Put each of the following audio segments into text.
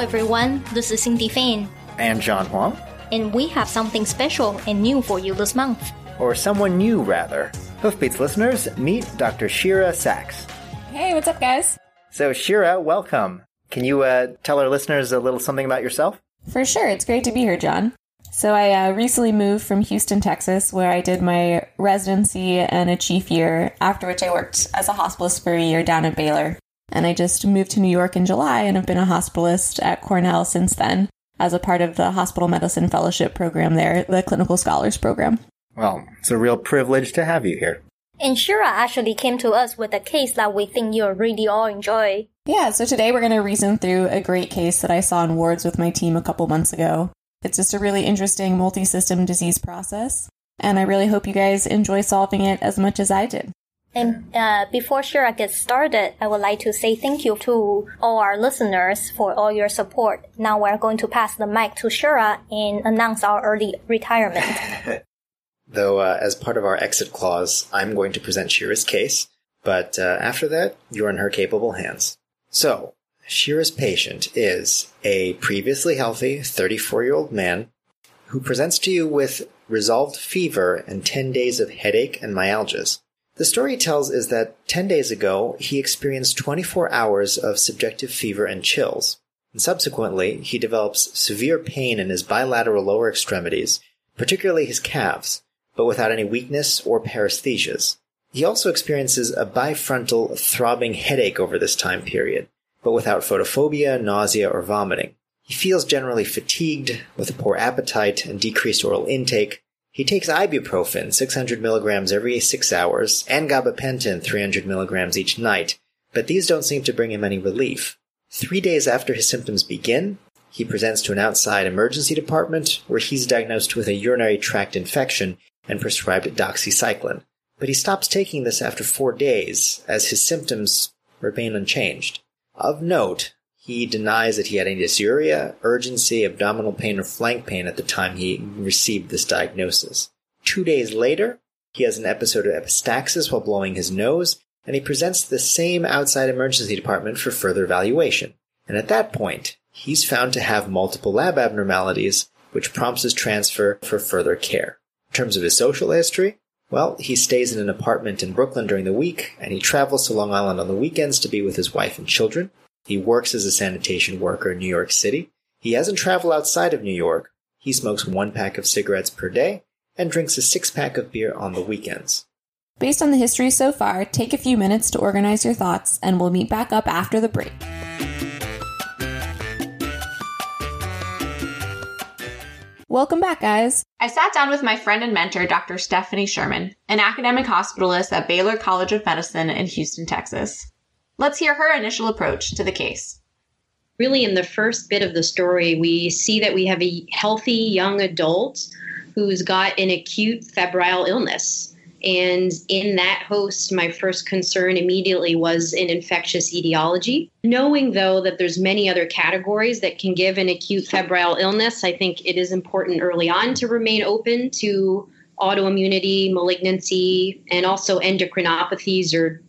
everyone. This is Cindy Fang. And John Huang. And we have something special and new for you this month. Or someone new, rather. Hoofbeats listeners, meet Dr. Shira Sachs. Hey, what's up, guys? So, Shira, welcome. Can you uh, tell our listeners a little something about yourself? For sure. It's great to be here, John. So, I uh, recently moved from Houston, Texas, where I did my residency and a chief year, after which I worked as a hospitalist for a year down at Baylor. And I just moved to New York in July and have been a hospitalist at Cornell since then as a part of the hospital medicine fellowship program there, the clinical scholars program. Well, it's a real privilege to have you here. And Shira actually came to us with a case that we think you'll really all enjoy. Yeah, so today we're going to reason through a great case that I saw in wards with my team a couple months ago. It's just a really interesting multi system disease process, and I really hope you guys enjoy solving it as much as I did. And uh, before Shira gets started, I would like to say thank you to all our listeners for all your support. Now we're going to pass the mic to Shira and announce our early retirement. Though, uh, as part of our exit clause, I'm going to present Shira's case, but uh, after that, you're in her capable hands. So, Shira's patient is a previously healthy 34 year old man who presents to you with resolved fever and 10 days of headache and myalgias. The story he tells is that 10 days ago, he experienced 24 hours of subjective fever and chills. And subsequently, he develops severe pain in his bilateral lower extremities, particularly his calves, but without any weakness or paresthesias. He also experiences a bifrontal throbbing headache over this time period, but without photophobia, nausea, or vomiting. He feels generally fatigued, with a poor appetite and decreased oral intake, he takes ibuprofen, 600 milligrams every six hours, and gabapentin, 300 milligrams each night, but these don't seem to bring him any relief. Three days after his symptoms begin, he presents to an outside emergency department where he's diagnosed with a urinary tract infection and prescribed doxycycline. But he stops taking this after four days, as his symptoms remain unchanged. Of note, he denies that he had any dysuria, urgency, abdominal pain, or flank pain at the time he received this diagnosis. Two days later, he has an episode of epistaxis while blowing his nose, and he presents the same outside emergency department for further evaluation. And at that point, he's found to have multiple lab abnormalities, which prompts his transfer for further care. In terms of his social history, well, he stays in an apartment in Brooklyn during the week, and he travels to Long Island on the weekends to be with his wife and children. He works as a sanitation worker in New York City. He hasn't traveled outside of New York. He smokes one pack of cigarettes per day and drinks a six pack of beer on the weekends. Based on the history so far, take a few minutes to organize your thoughts, and we'll meet back up after the break. Welcome back, guys. I sat down with my friend and mentor, Dr. Stephanie Sherman, an academic hospitalist at Baylor College of Medicine in Houston, Texas. Let's hear her initial approach to the case. Really, in the first bit of the story, we see that we have a healthy young adult who's got an acute febrile illness. And in that host, my first concern immediately was an infectious etiology. Knowing though that there's many other categories that can give an acute febrile illness, I think it is important early on to remain open to autoimmunity, malignancy, and also endocrinopathies or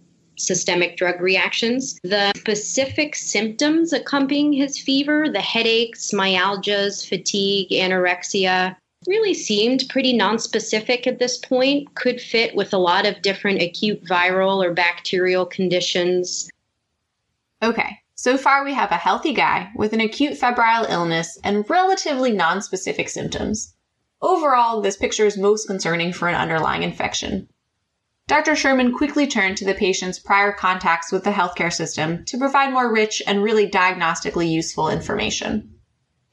systemic drug reactions. The specific symptoms accompanying his fever, the headaches, myalgias, fatigue, anorexia, really seemed pretty nonspecific at this point, could fit with a lot of different acute viral or bacterial conditions. Okay, so far we have a healthy guy with an acute febrile illness and relatively nonspecific symptoms. Overall, this picture is most concerning for an underlying infection. Dr. Sherman quickly turned to the patient's prior contacts with the healthcare system to provide more rich and really diagnostically useful information.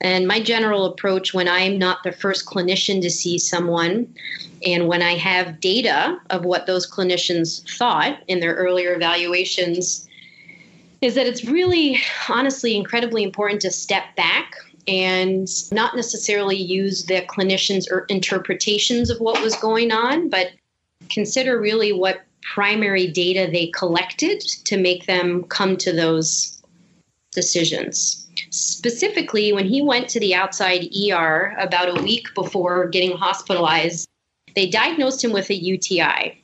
And my general approach when I'm not the first clinician to see someone, and when I have data of what those clinicians thought in their earlier evaluations, is that it's really, honestly, incredibly important to step back and not necessarily use the clinician's er, interpretations of what was going on, but consider really what primary data they collected to make them come to those decisions. Specifically, when he went to the outside ER about a week before getting hospitalized, they diagnosed him with a UTI.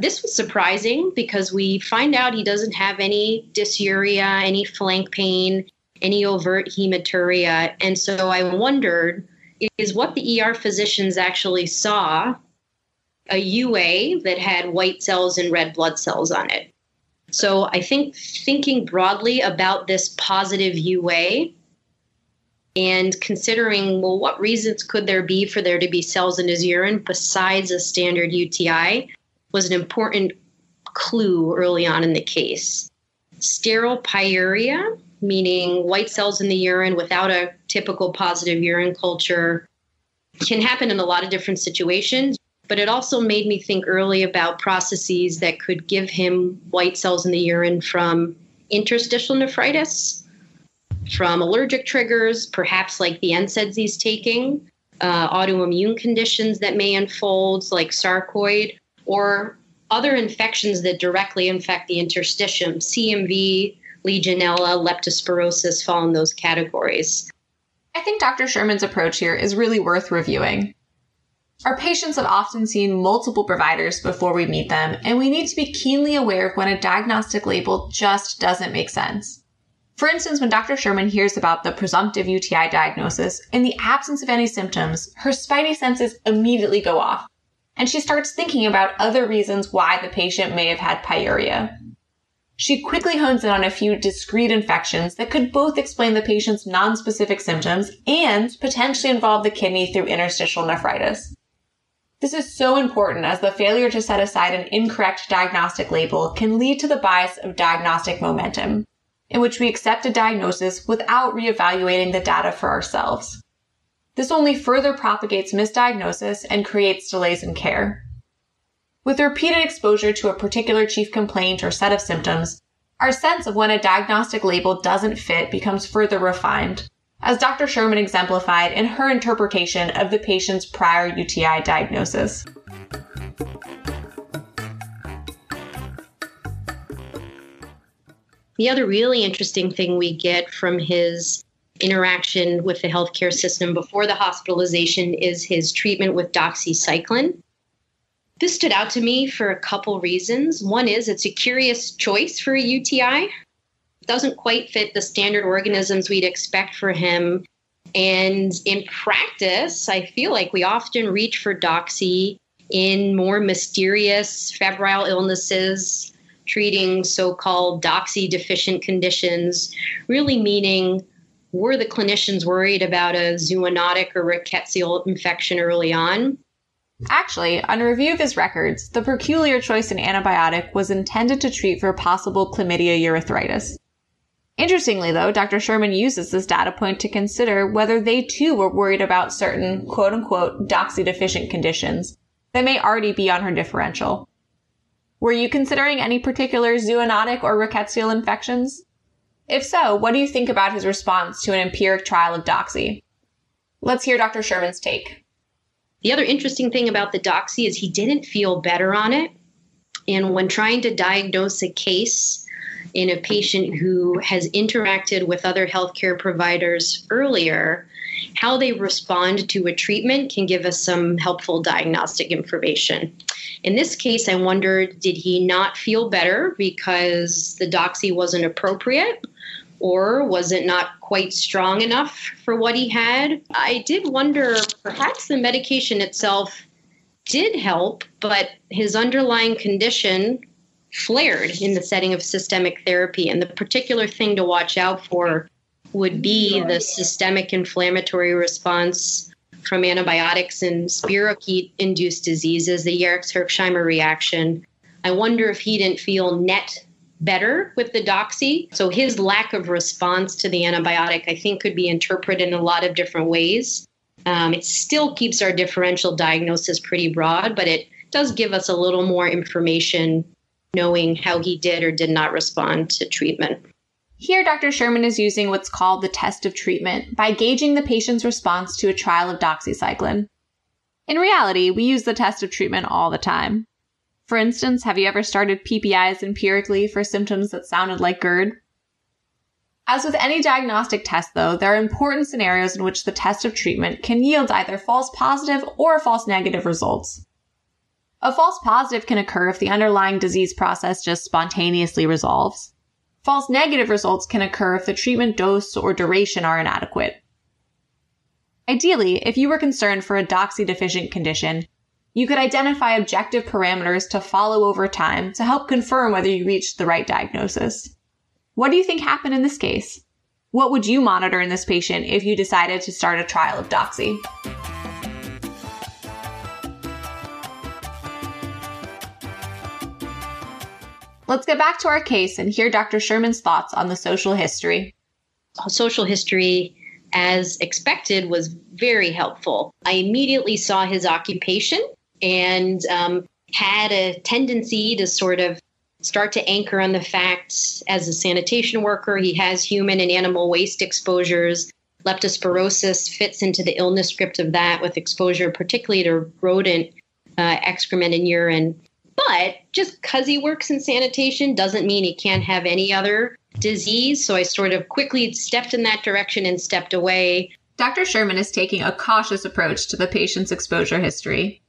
This was surprising because we find out he doesn't have any dysuria, any flank pain, any overt hematuria. And so I wondered is what the ER physicians actually saw a UA that had white cells and red blood cells on it. So I think thinking broadly about this positive UA and considering, well, what reasons could there be for there to be cells in his urine besides a standard UTI was an important clue early on in the case. Sterile pyuria, meaning white cells in the urine without a typical positive urine culture, can happen in a lot of different situations. But it also made me think early about processes that could give him white cells in the urine from interstitial nephritis, from allergic triggers, perhaps like the NSAIDs he's taking, uh, autoimmune conditions that may unfold, like sarcoid, or other infections that directly infect the interstitium. CMV, Legionella, leptospirosis fall in those categories. I think Dr. Sherman's approach here is really worth reviewing. Our patients have often seen multiple providers before we meet them, and we need to be keenly aware of when a diagnostic label just doesn't make sense. For instance, when Dr. Sherman hears about the presumptive UTI diagnosis, in the absence of any symptoms, her spidey senses immediately go off, and she starts thinking about other reasons why the patient may have had pyuria. She quickly hones in on a few discrete infections that could both explain the patient's nonspecific symptoms and potentially involve the kidney through interstitial nephritis. This is so important as the failure to set aside an incorrect diagnostic label can lead to the bias of diagnostic momentum, in which we accept a diagnosis without reevaluating the data for ourselves. This only further propagates misdiagnosis and creates delays in care. With repeated exposure to a particular chief complaint or set of symptoms, our sense of when a diagnostic label doesn't fit becomes further refined, as Dr. Sherman exemplified in her interpretation of the patient's prior UTI diagnosis. The other really interesting thing we get from his interaction with the healthcare system before the hospitalization is his treatment with doxycycline. This stood out to me for a couple reasons. One is it's a curious choice for a UTI doesn't quite fit the standard organisms we'd expect for him. And in practice, I feel like we often reach for doxy in more mysterious febrile illnesses, treating so called doxy deficient conditions, really meaning were the clinicians worried about a zoonotic or rickettsial infection early on? Actually, on a review of his records, the peculiar choice in antibiotic was intended to treat for possible chlamydia urethritis. Interestingly, though, Dr. Sherman uses this data point to consider whether they too were worried about certain quote unquote doxy deficient conditions that may already be on her differential. Were you considering any particular zoonotic or rickettsial infections? If so, what do you think about his response to an empiric trial of doxy? Let's hear Dr. Sherman's take. The other interesting thing about the doxy is he didn't feel better on it. And when trying to diagnose a case, in a patient who has interacted with other healthcare providers earlier, how they respond to a treatment can give us some helpful diagnostic information. In this case, I wondered did he not feel better because the doxy wasn't appropriate? Or was it not quite strong enough for what he had? I did wonder perhaps the medication itself did help, but his underlying condition flared in the setting of systemic therapy. And the particular thing to watch out for would be the systemic inflammatory response from antibiotics and spirochete induced diseases, the Jarisch Herxheimer reaction. I wonder if he didn't feel net better with the doxy. So his lack of response to the antibiotic, I think, could be interpreted in a lot of different ways. Um, it still keeps our differential diagnosis pretty broad, but it does give us a little more information knowing how he did or did not respond to treatment. Here, Dr. Sherman is using what's called the test of treatment by gauging the patient's response to a trial of doxycycline. In reality, we use the test of treatment all the time. For instance, have you ever started PPIs empirically for symptoms that sounded like GERD? As with any diagnostic test, though, there are important scenarios in which the test of treatment can yield either false positive or false negative results. A false positive can occur if the underlying disease process just spontaneously resolves. False negative results can occur if the treatment dose or duration are inadequate. Ideally, if you were concerned for a doxy deficient condition, you could identify objective parameters to follow over time to help confirm whether you reached the right diagnosis. What do you think happened in this case? What would you monitor in this patient if you decided to start a trial of doxy? Let's get back to our case and hear Dr. Sherman's thoughts on the social history. Social history, as expected, was very helpful. I immediately saw his occupation and um, had a tendency to sort of start to anchor on the fact as a sanitation worker, he has human and animal waste exposures. Leptospirosis fits into the illness script of that with exposure, particularly to rodent uh, excrement and urine. But just because he works in sanitation doesn't mean he can't have any other disease. So I sort of quickly stepped in that direction and stepped away. Dr. Sherman is taking a cautious approach to the patient's exposure history.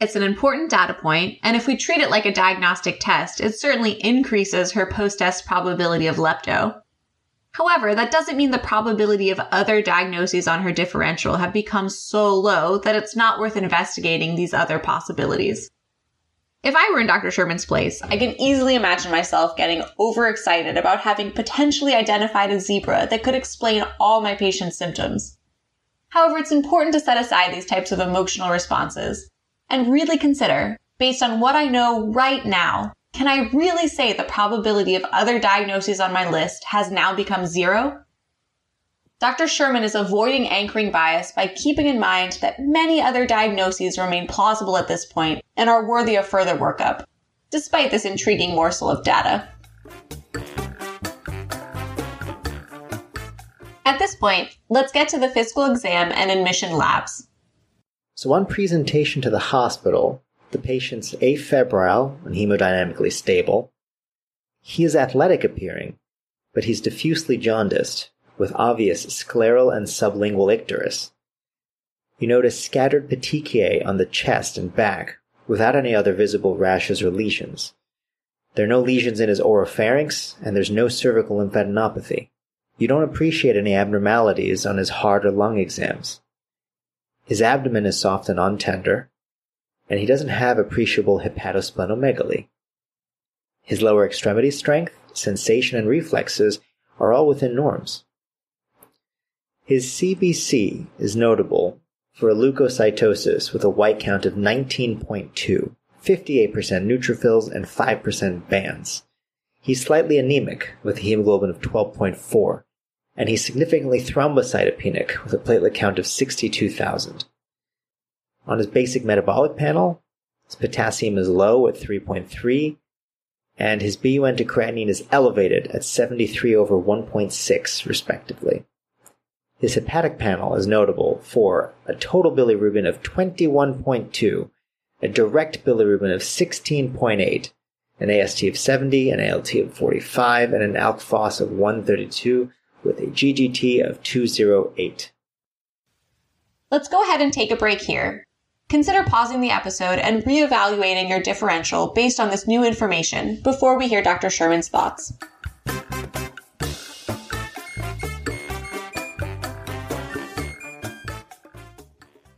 It's an important data point, and if we treat it like a diagnostic test, it certainly increases her post test probability of lepto. However, that doesn't mean the probability of other diagnoses on her differential have become so low that it's not worth investigating these other possibilities. If I were in Dr. Sherman's place, I can easily imagine myself getting overexcited about having potentially identified a zebra that could explain all my patient's symptoms. However, it's important to set aside these types of emotional responses and really consider, based on what I know right now, can I really say the probability of other diagnoses on my list has now become zero? Dr. Sherman is avoiding anchoring bias by keeping in mind that many other diagnoses remain plausible at this point and are worthy of further workup, despite this intriguing morsel of data. At this point, let's get to the physical exam and admission labs. So, on presentation to the hospital, the patient's afebrile and hemodynamically stable. He is athletic appearing, but he's diffusely jaundiced with obvious scleral and sublingual icterus. You notice scattered petechiae on the chest and back, without any other visible rashes or lesions. There are no lesions in his oropharynx, and there's no cervical lymphadenopathy. You don't appreciate any abnormalities on his heart or lung exams. His abdomen is soft and untender, and he doesn't have appreciable hepatosplenomegaly. His lower extremity strength, sensation, and reflexes are all within norms. His CBC is notable for a leukocytosis with a white count of 19.2, 58% neutrophils, and 5% bands. He's slightly anemic with a hemoglobin of 12.4, and he's significantly thrombocytopenic with a platelet count of 62,000. On his basic metabolic panel, his potassium is low at 3.3, and his BUN to creatinine is elevated at 73 over 1.6, respectively. His hepatic panel is notable for a total bilirubin of 21.2, a direct bilirubin of 16.8, an AST of 70, an ALT of 45, and an ALK phos of 132 with a GGT of 208. Let's go ahead and take a break here. Consider pausing the episode and reevaluating your differential based on this new information before we hear Dr. Sherman's thoughts.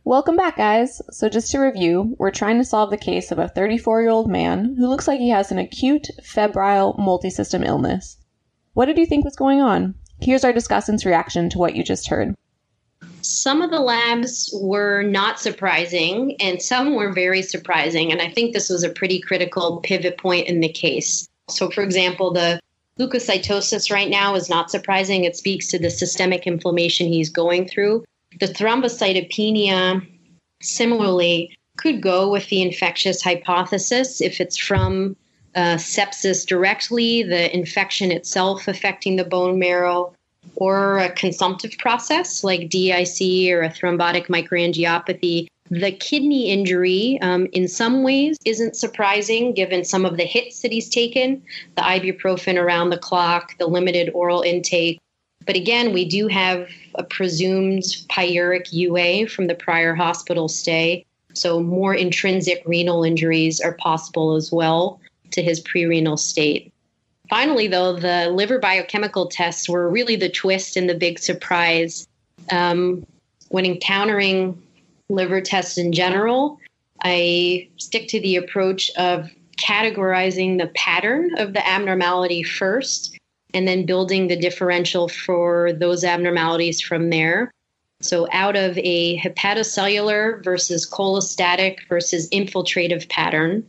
Welcome back, guys. So, just to review, we're trying to solve the case of a 34 year old man who looks like he has an acute febrile multisystem illness. What did you think was going on? Here's our discussant's reaction to what you just heard. Some of the labs were not surprising, and some were very surprising. And I think this was a pretty critical pivot point in the case. So, for example, the leukocytosis right now is not surprising. It speaks to the systemic inflammation he's going through. The thrombocytopenia, similarly, could go with the infectious hypothesis if it's from uh, sepsis directly, the infection itself affecting the bone marrow, or a consumptive process like DIC or a thrombotic microangiopathy. The kidney injury, um, in some ways, isn't surprising given some of the hits that he's taken the ibuprofen around the clock, the limited oral intake, but again, we do have a presumed pyuric UA from the prior hospital stay. So more intrinsic renal injuries are possible as well to his pre-renal state. Finally, though, the liver biochemical tests were really the twist and the big surprise. Um, when encountering liver tests in general, I stick to the approach of categorizing the pattern of the abnormality first and then building the differential for those abnormalities from there. So, out of a hepatocellular versus cholestatic versus infiltrative pattern,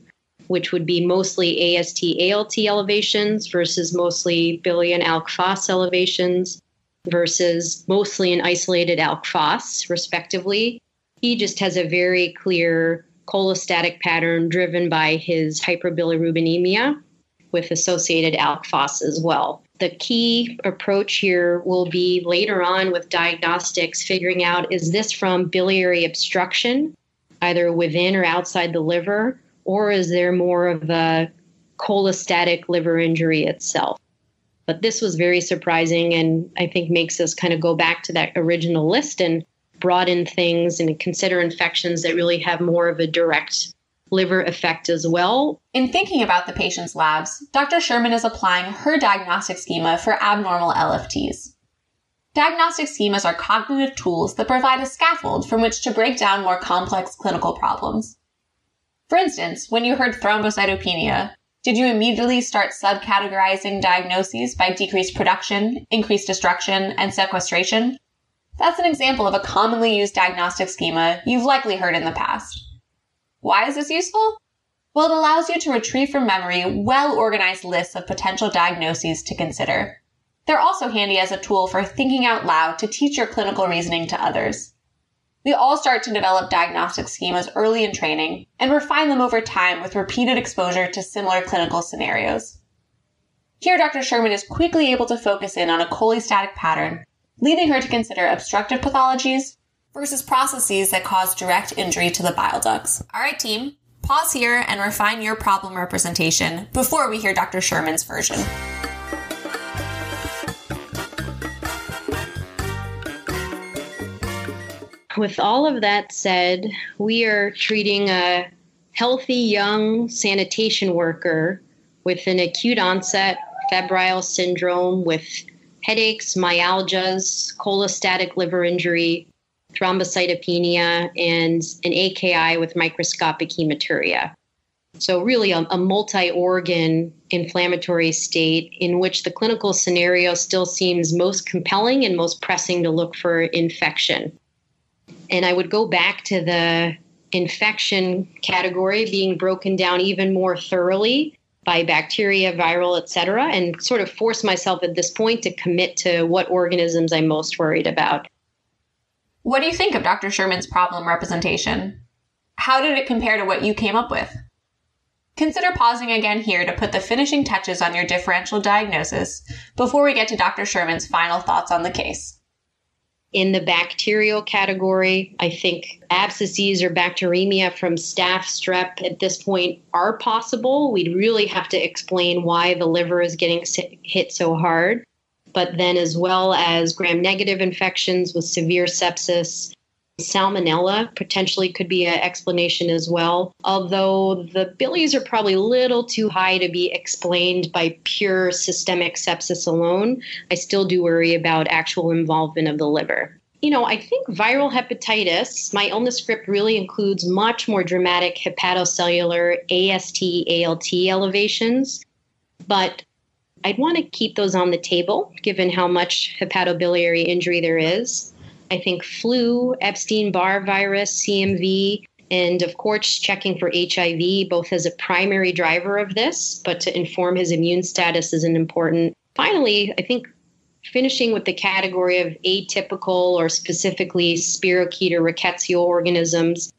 which would be mostly AST ALT elevations versus mostly billion alk phos elevations versus mostly an isolated alk phos, respectively. He just has a very clear cholestatic pattern driven by his hyperbilirubinemia with associated alk as well. The key approach here will be later on with diagnostics, figuring out is this from biliary obstruction, either within or outside the liver, or is there more of a cholestatic liver injury itself? But this was very surprising and I think makes us kind of go back to that original list and broaden things and consider infections that really have more of a direct liver effect as well. In thinking about the patient's labs, Dr. Sherman is applying her diagnostic schema for abnormal LFTs. Diagnostic schemas are cognitive tools that provide a scaffold from which to break down more complex clinical problems. For instance, when you heard thrombocytopenia, did you immediately start subcategorizing diagnoses by decreased production, increased destruction, and sequestration? That's an example of a commonly used diagnostic schema you've likely heard in the past. Why is this useful? Well, it allows you to retrieve from memory well organized lists of potential diagnoses to consider. They're also handy as a tool for thinking out loud to teach your clinical reasoning to others. We all start to develop diagnostic schemas early in training and refine them over time with repeated exposure to similar clinical scenarios. Here, Dr. Sherman is quickly able to focus in on a cholestatic pattern leading her to consider obstructive pathologies versus processes that cause direct injury to the bile ducts. All right, team, pause here and refine your problem representation before we hear Dr. Sherman's version. With all of that said, we are treating a healthy young sanitation worker with an acute onset febrile syndrome with headaches, myalgias, cholestatic liver injury, thrombocytopenia, and an AKI with microscopic hematuria. So, really, a, a multi organ inflammatory state in which the clinical scenario still seems most compelling and most pressing to look for infection. And I would go back to the infection category being broken down even more thoroughly by bacteria, viral, etc., and sort of force myself at this point to commit to what organisms I'm most worried about. What do you think of Dr. Sherman's problem representation? How did it compare to what you came up with? Consider pausing again here to put the finishing touches on your differential diagnosis before we get to Dr. Sherman's final thoughts on the case. In the bacterial category, I think abscesses or bacteremia from staph strep at this point are possible. We'd really have to explain why the liver is getting hit so hard. But then, as well as gram negative infections with severe sepsis, Salmonella potentially could be an explanation as well, although the billies are probably a little too high to be explained by pure systemic sepsis alone. I still do worry about actual involvement of the liver. You know, I think viral hepatitis, my illness script really includes much more dramatic hepatocellular AST, ALT elevations, but I'd want to keep those on the table given how much hepatobiliary injury there is. I think flu, Epstein Barr virus, CMV, and of course, checking for HIV, both as a primary driver of this, but to inform his immune status is an important. Finally, I think finishing with the category of atypical or specifically spirochete or rickettsial organisms,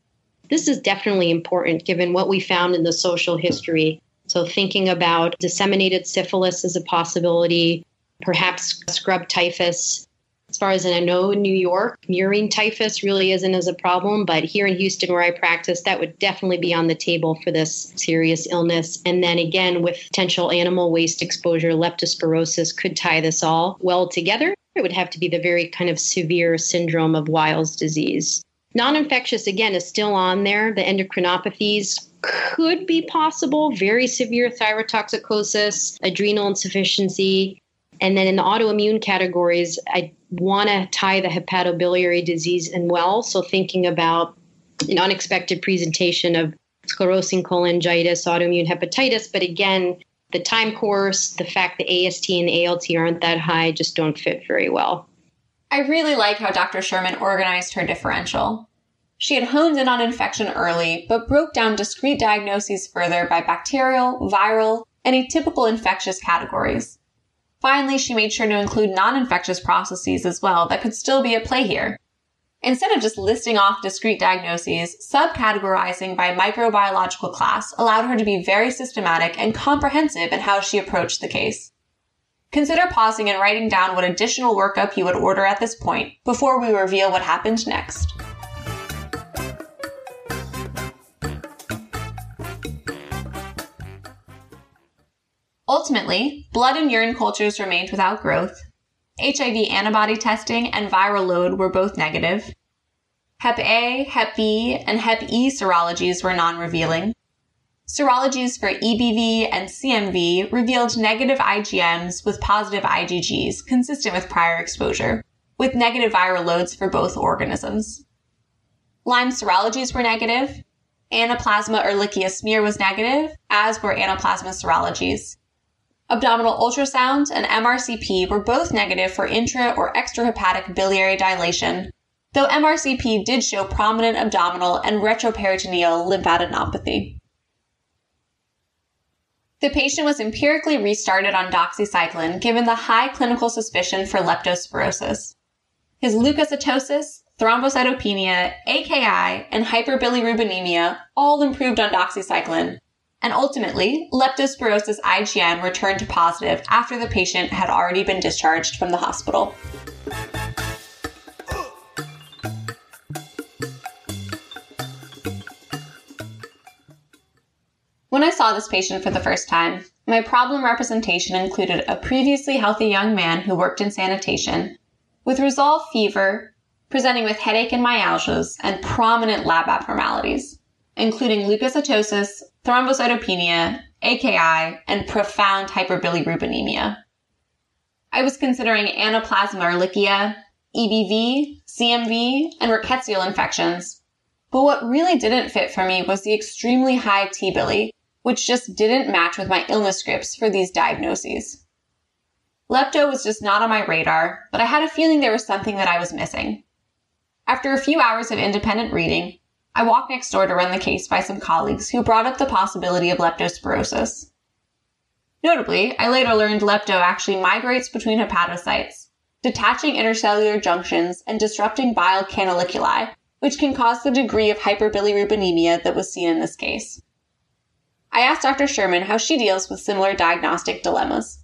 this is definitely important given what we found in the social history. So, thinking about disseminated syphilis as a possibility, perhaps scrub typhus, as far as I know, in New York, murine typhus really isn't as a problem, but here in Houston, where I practice, that would definitely be on the table for this serious illness. And then again, with potential animal waste exposure, leptospirosis could tie this all well together. It would have to be the very kind of severe syndrome of Weil's disease. Non infectious, again, is still on there. The endocrinopathies could be possible very severe thyrotoxicosis, adrenal insufficiency. And then in the autoimmune categories, I want to tie the hepatobiliary disease in well. So thinking about an unexpected presentation of sclerosing cholangitis, autoimmune hepatitis. But again, the time course, the fact that AST and ALT aren't that high just don't fit very well. I really like how Dr. Sherman organized her differential. She had honed in on infection early, but broke down discrete diagnoses further by bacterial, viral, and atypical infectious categories. Finally, she made sure to include non-infectious processes as well that could still be at play here. Instead of just listing off discrete diagnoses, subcategorizing by microbiological class allowed her to be very systematic and comprehensive in how she approached the case. Consider pausing and writing down what additional workup you would order at this point before we reveal what happened next. Ultimately, blood and urine cultures remained without growth. HIV antibody testing and viral load were both negative. Hep A, Hep B, and Hep E serologies were non-revealing. Serologies for EBV and CMV revealed negative IgMs with positive IgGs consistent with prior exposure, with negative viral loads for both organisms. Lyme serologies were negative. Anaplasma ehrlichia smear was negative, as were anaplasma serologies. Abdominal ultrasound and MRCP were both negative for intra or extrahepatic biliary dilation, though MRCP did show prominent abdominal and retroperitoneal lymphadenopathy. The patient was empirically restarted on doxycycline given the high clinical suspicion for leptospirosis. His leukocytosis, thrombocytopenia, AKI, and hyperbilirubinemia all improved on doxycycline, and ultimately, leptospirosis IgM returned to positive after the patient had already been discharged from the hospital. When I saw this patient for the first time, my problem representation included a previously healthy young man who worked in sanitation with resolved fever, presenting with headache and myalgias, and prominent lab abnormalities, including leukocytosis, thrombocytopenia, AKI, and profound hyperbilirubinemia. I was considering anaplasma ehrlichia, EBV, CMV, and rickettsial infections. But what really didn't fit for me was the extremely high T-bili, which just didn't match with my illness scripts for these diagnoses. Lepto was just not on my radar, but I had a feeling there was something that I was missing. After a few hours of independent reading, I walked next door to run the case by some colleagues who brought up the possibility of leptospirosis. Notably, I later learned lepto actually migrates between hepatocytes, detaching intercellular junctions and disrupting bile canaliculi, which can cause the degree of hyperbilirubinemia that was seen in this case. I asked Dr. Sherman how she deals with similar diagnostic dilemmas.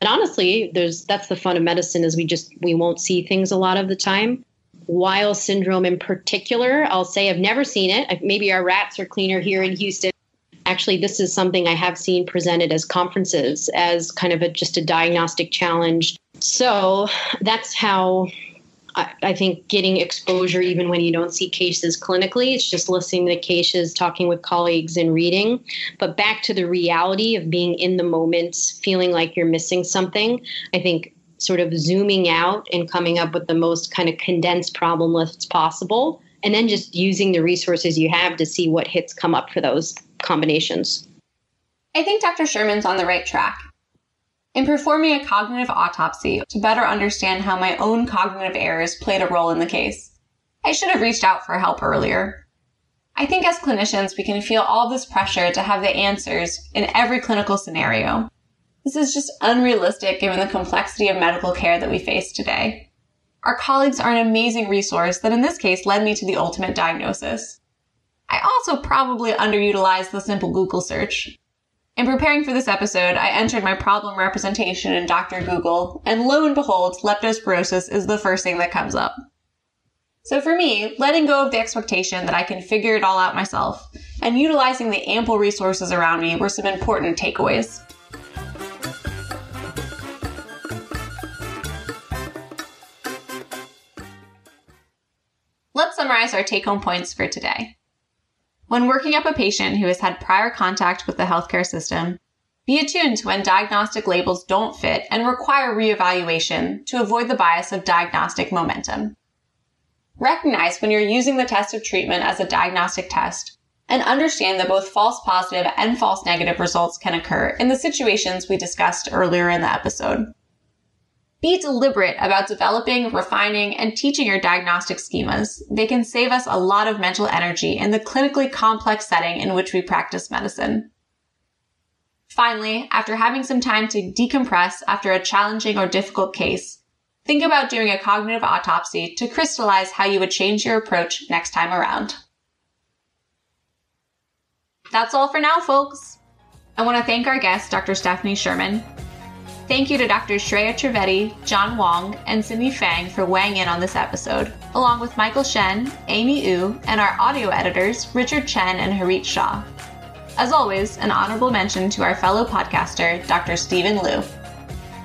And honestly, there's that's the fun of medicine is we just we won't see things a lot of the time. Weil syndrome in particular, I'll say I've never seen it. Maybe our rats are cleaner here in Houston. Actually, this is something I have seen presented as conferences as kind of a, just a diagnostic challenge. So that's how I, I think getting exposure, even when you don't see cases clinically, it's just listening to cases, talking with colleagues, and reading. But back to the reality of being in the moment, feeling like you're missing something, I think sort of zooming out and coming up with the most kind of condensed problem lists possible, and then just using the resources you have to see what hits come up for those combinations. I think Dr. Sherman's on the right track. In performing a cognitive autopsy to better understand how my own cognitive errors played a role in the case, I should have reached out for help earlier. I think as clinicians, we can feel all this pressure to have the answers in every clinical scenario. This is just unrealistic given the complexity of medical care that we face today. Our colleagues are an amazing resource that in this case led me to the ultimate diagnosis. I also probably underutilized the simple Google search. In preparing for this episode, I entered my problem representation in Dr. Google, and lo and behold, leptospirosis is the first thing that comes up. So for me, letting go of the expectation that I can figure it all out myself and utilizing the ample resources around me were some important takeaways. Let's summarize our take home points for today. When working up a patient who has had prior contact with the healthcare system, be attuned to when diagnostic labels don't fit and require reevaluation to avoid the bias of diagnostic momentum. Recognize when you're using the test of treatment as a diagnostic test and understand that both false positive and false negative results can occur in the situations we discussed earlier in the episode. Be deliberate about developing, refining, and teaching your diagnostic schemas. They can save us a lot of mental energy in the clinically complex setting in which we practice medicine. Finally, after having some time to decompress after a challenging or difficult case, think about doing a cognitive autopsy to crystallize how you would change your approach next time around. That's all for now, folks. I want to thank our guest, Dr. Stephanie Sherman. Thank you to Dr. Shreya Trivedi, John Wong, and Cindy Fang for weighing in on this episode, along with Michael Shen, Amy Yu, and our audio editors, Richard Chen and Harit Shah. As always, an honorable mention to our fellow podcaster, Dr. Stephen Liu.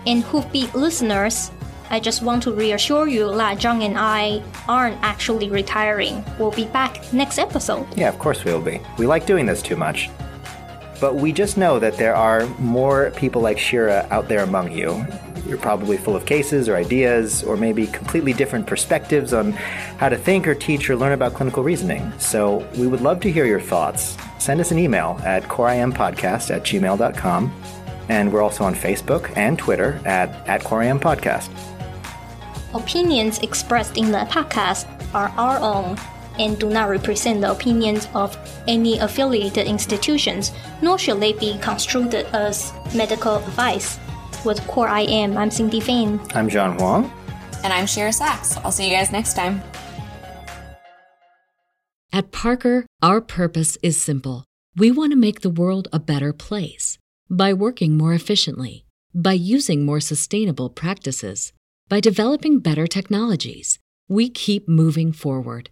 And Hoofbeat listeners, I just want to reassure you that John and I aren't actually retiring. We'll be back next episode. Yeah, of course we'll be. We like doing this too much. But we just know that there are more people like Shira out there among you. You're probably full of cases or ideas, or maybe completely different perspectives on how to think or teach or learn about clinical reasoning. So we would love to hear your thoughts. Send us an email at coreimpodcast at gmail.com. And we're also on Facebook and Twitter at, at Podcast. Opinions expressed in the podcast are our own and do not represent the opinions of any affiliated institutions, nor should they be construed as medical advice. With Core IM, I'm Cindy Fang. I'm John Huang. And I'm Shira Sachs. I'll see you guys next time. At Parker, our purpose is simple. We want to make the world a better place by working more efficiently, by using more sustainable practices by developing better technologies, we keep moving forward.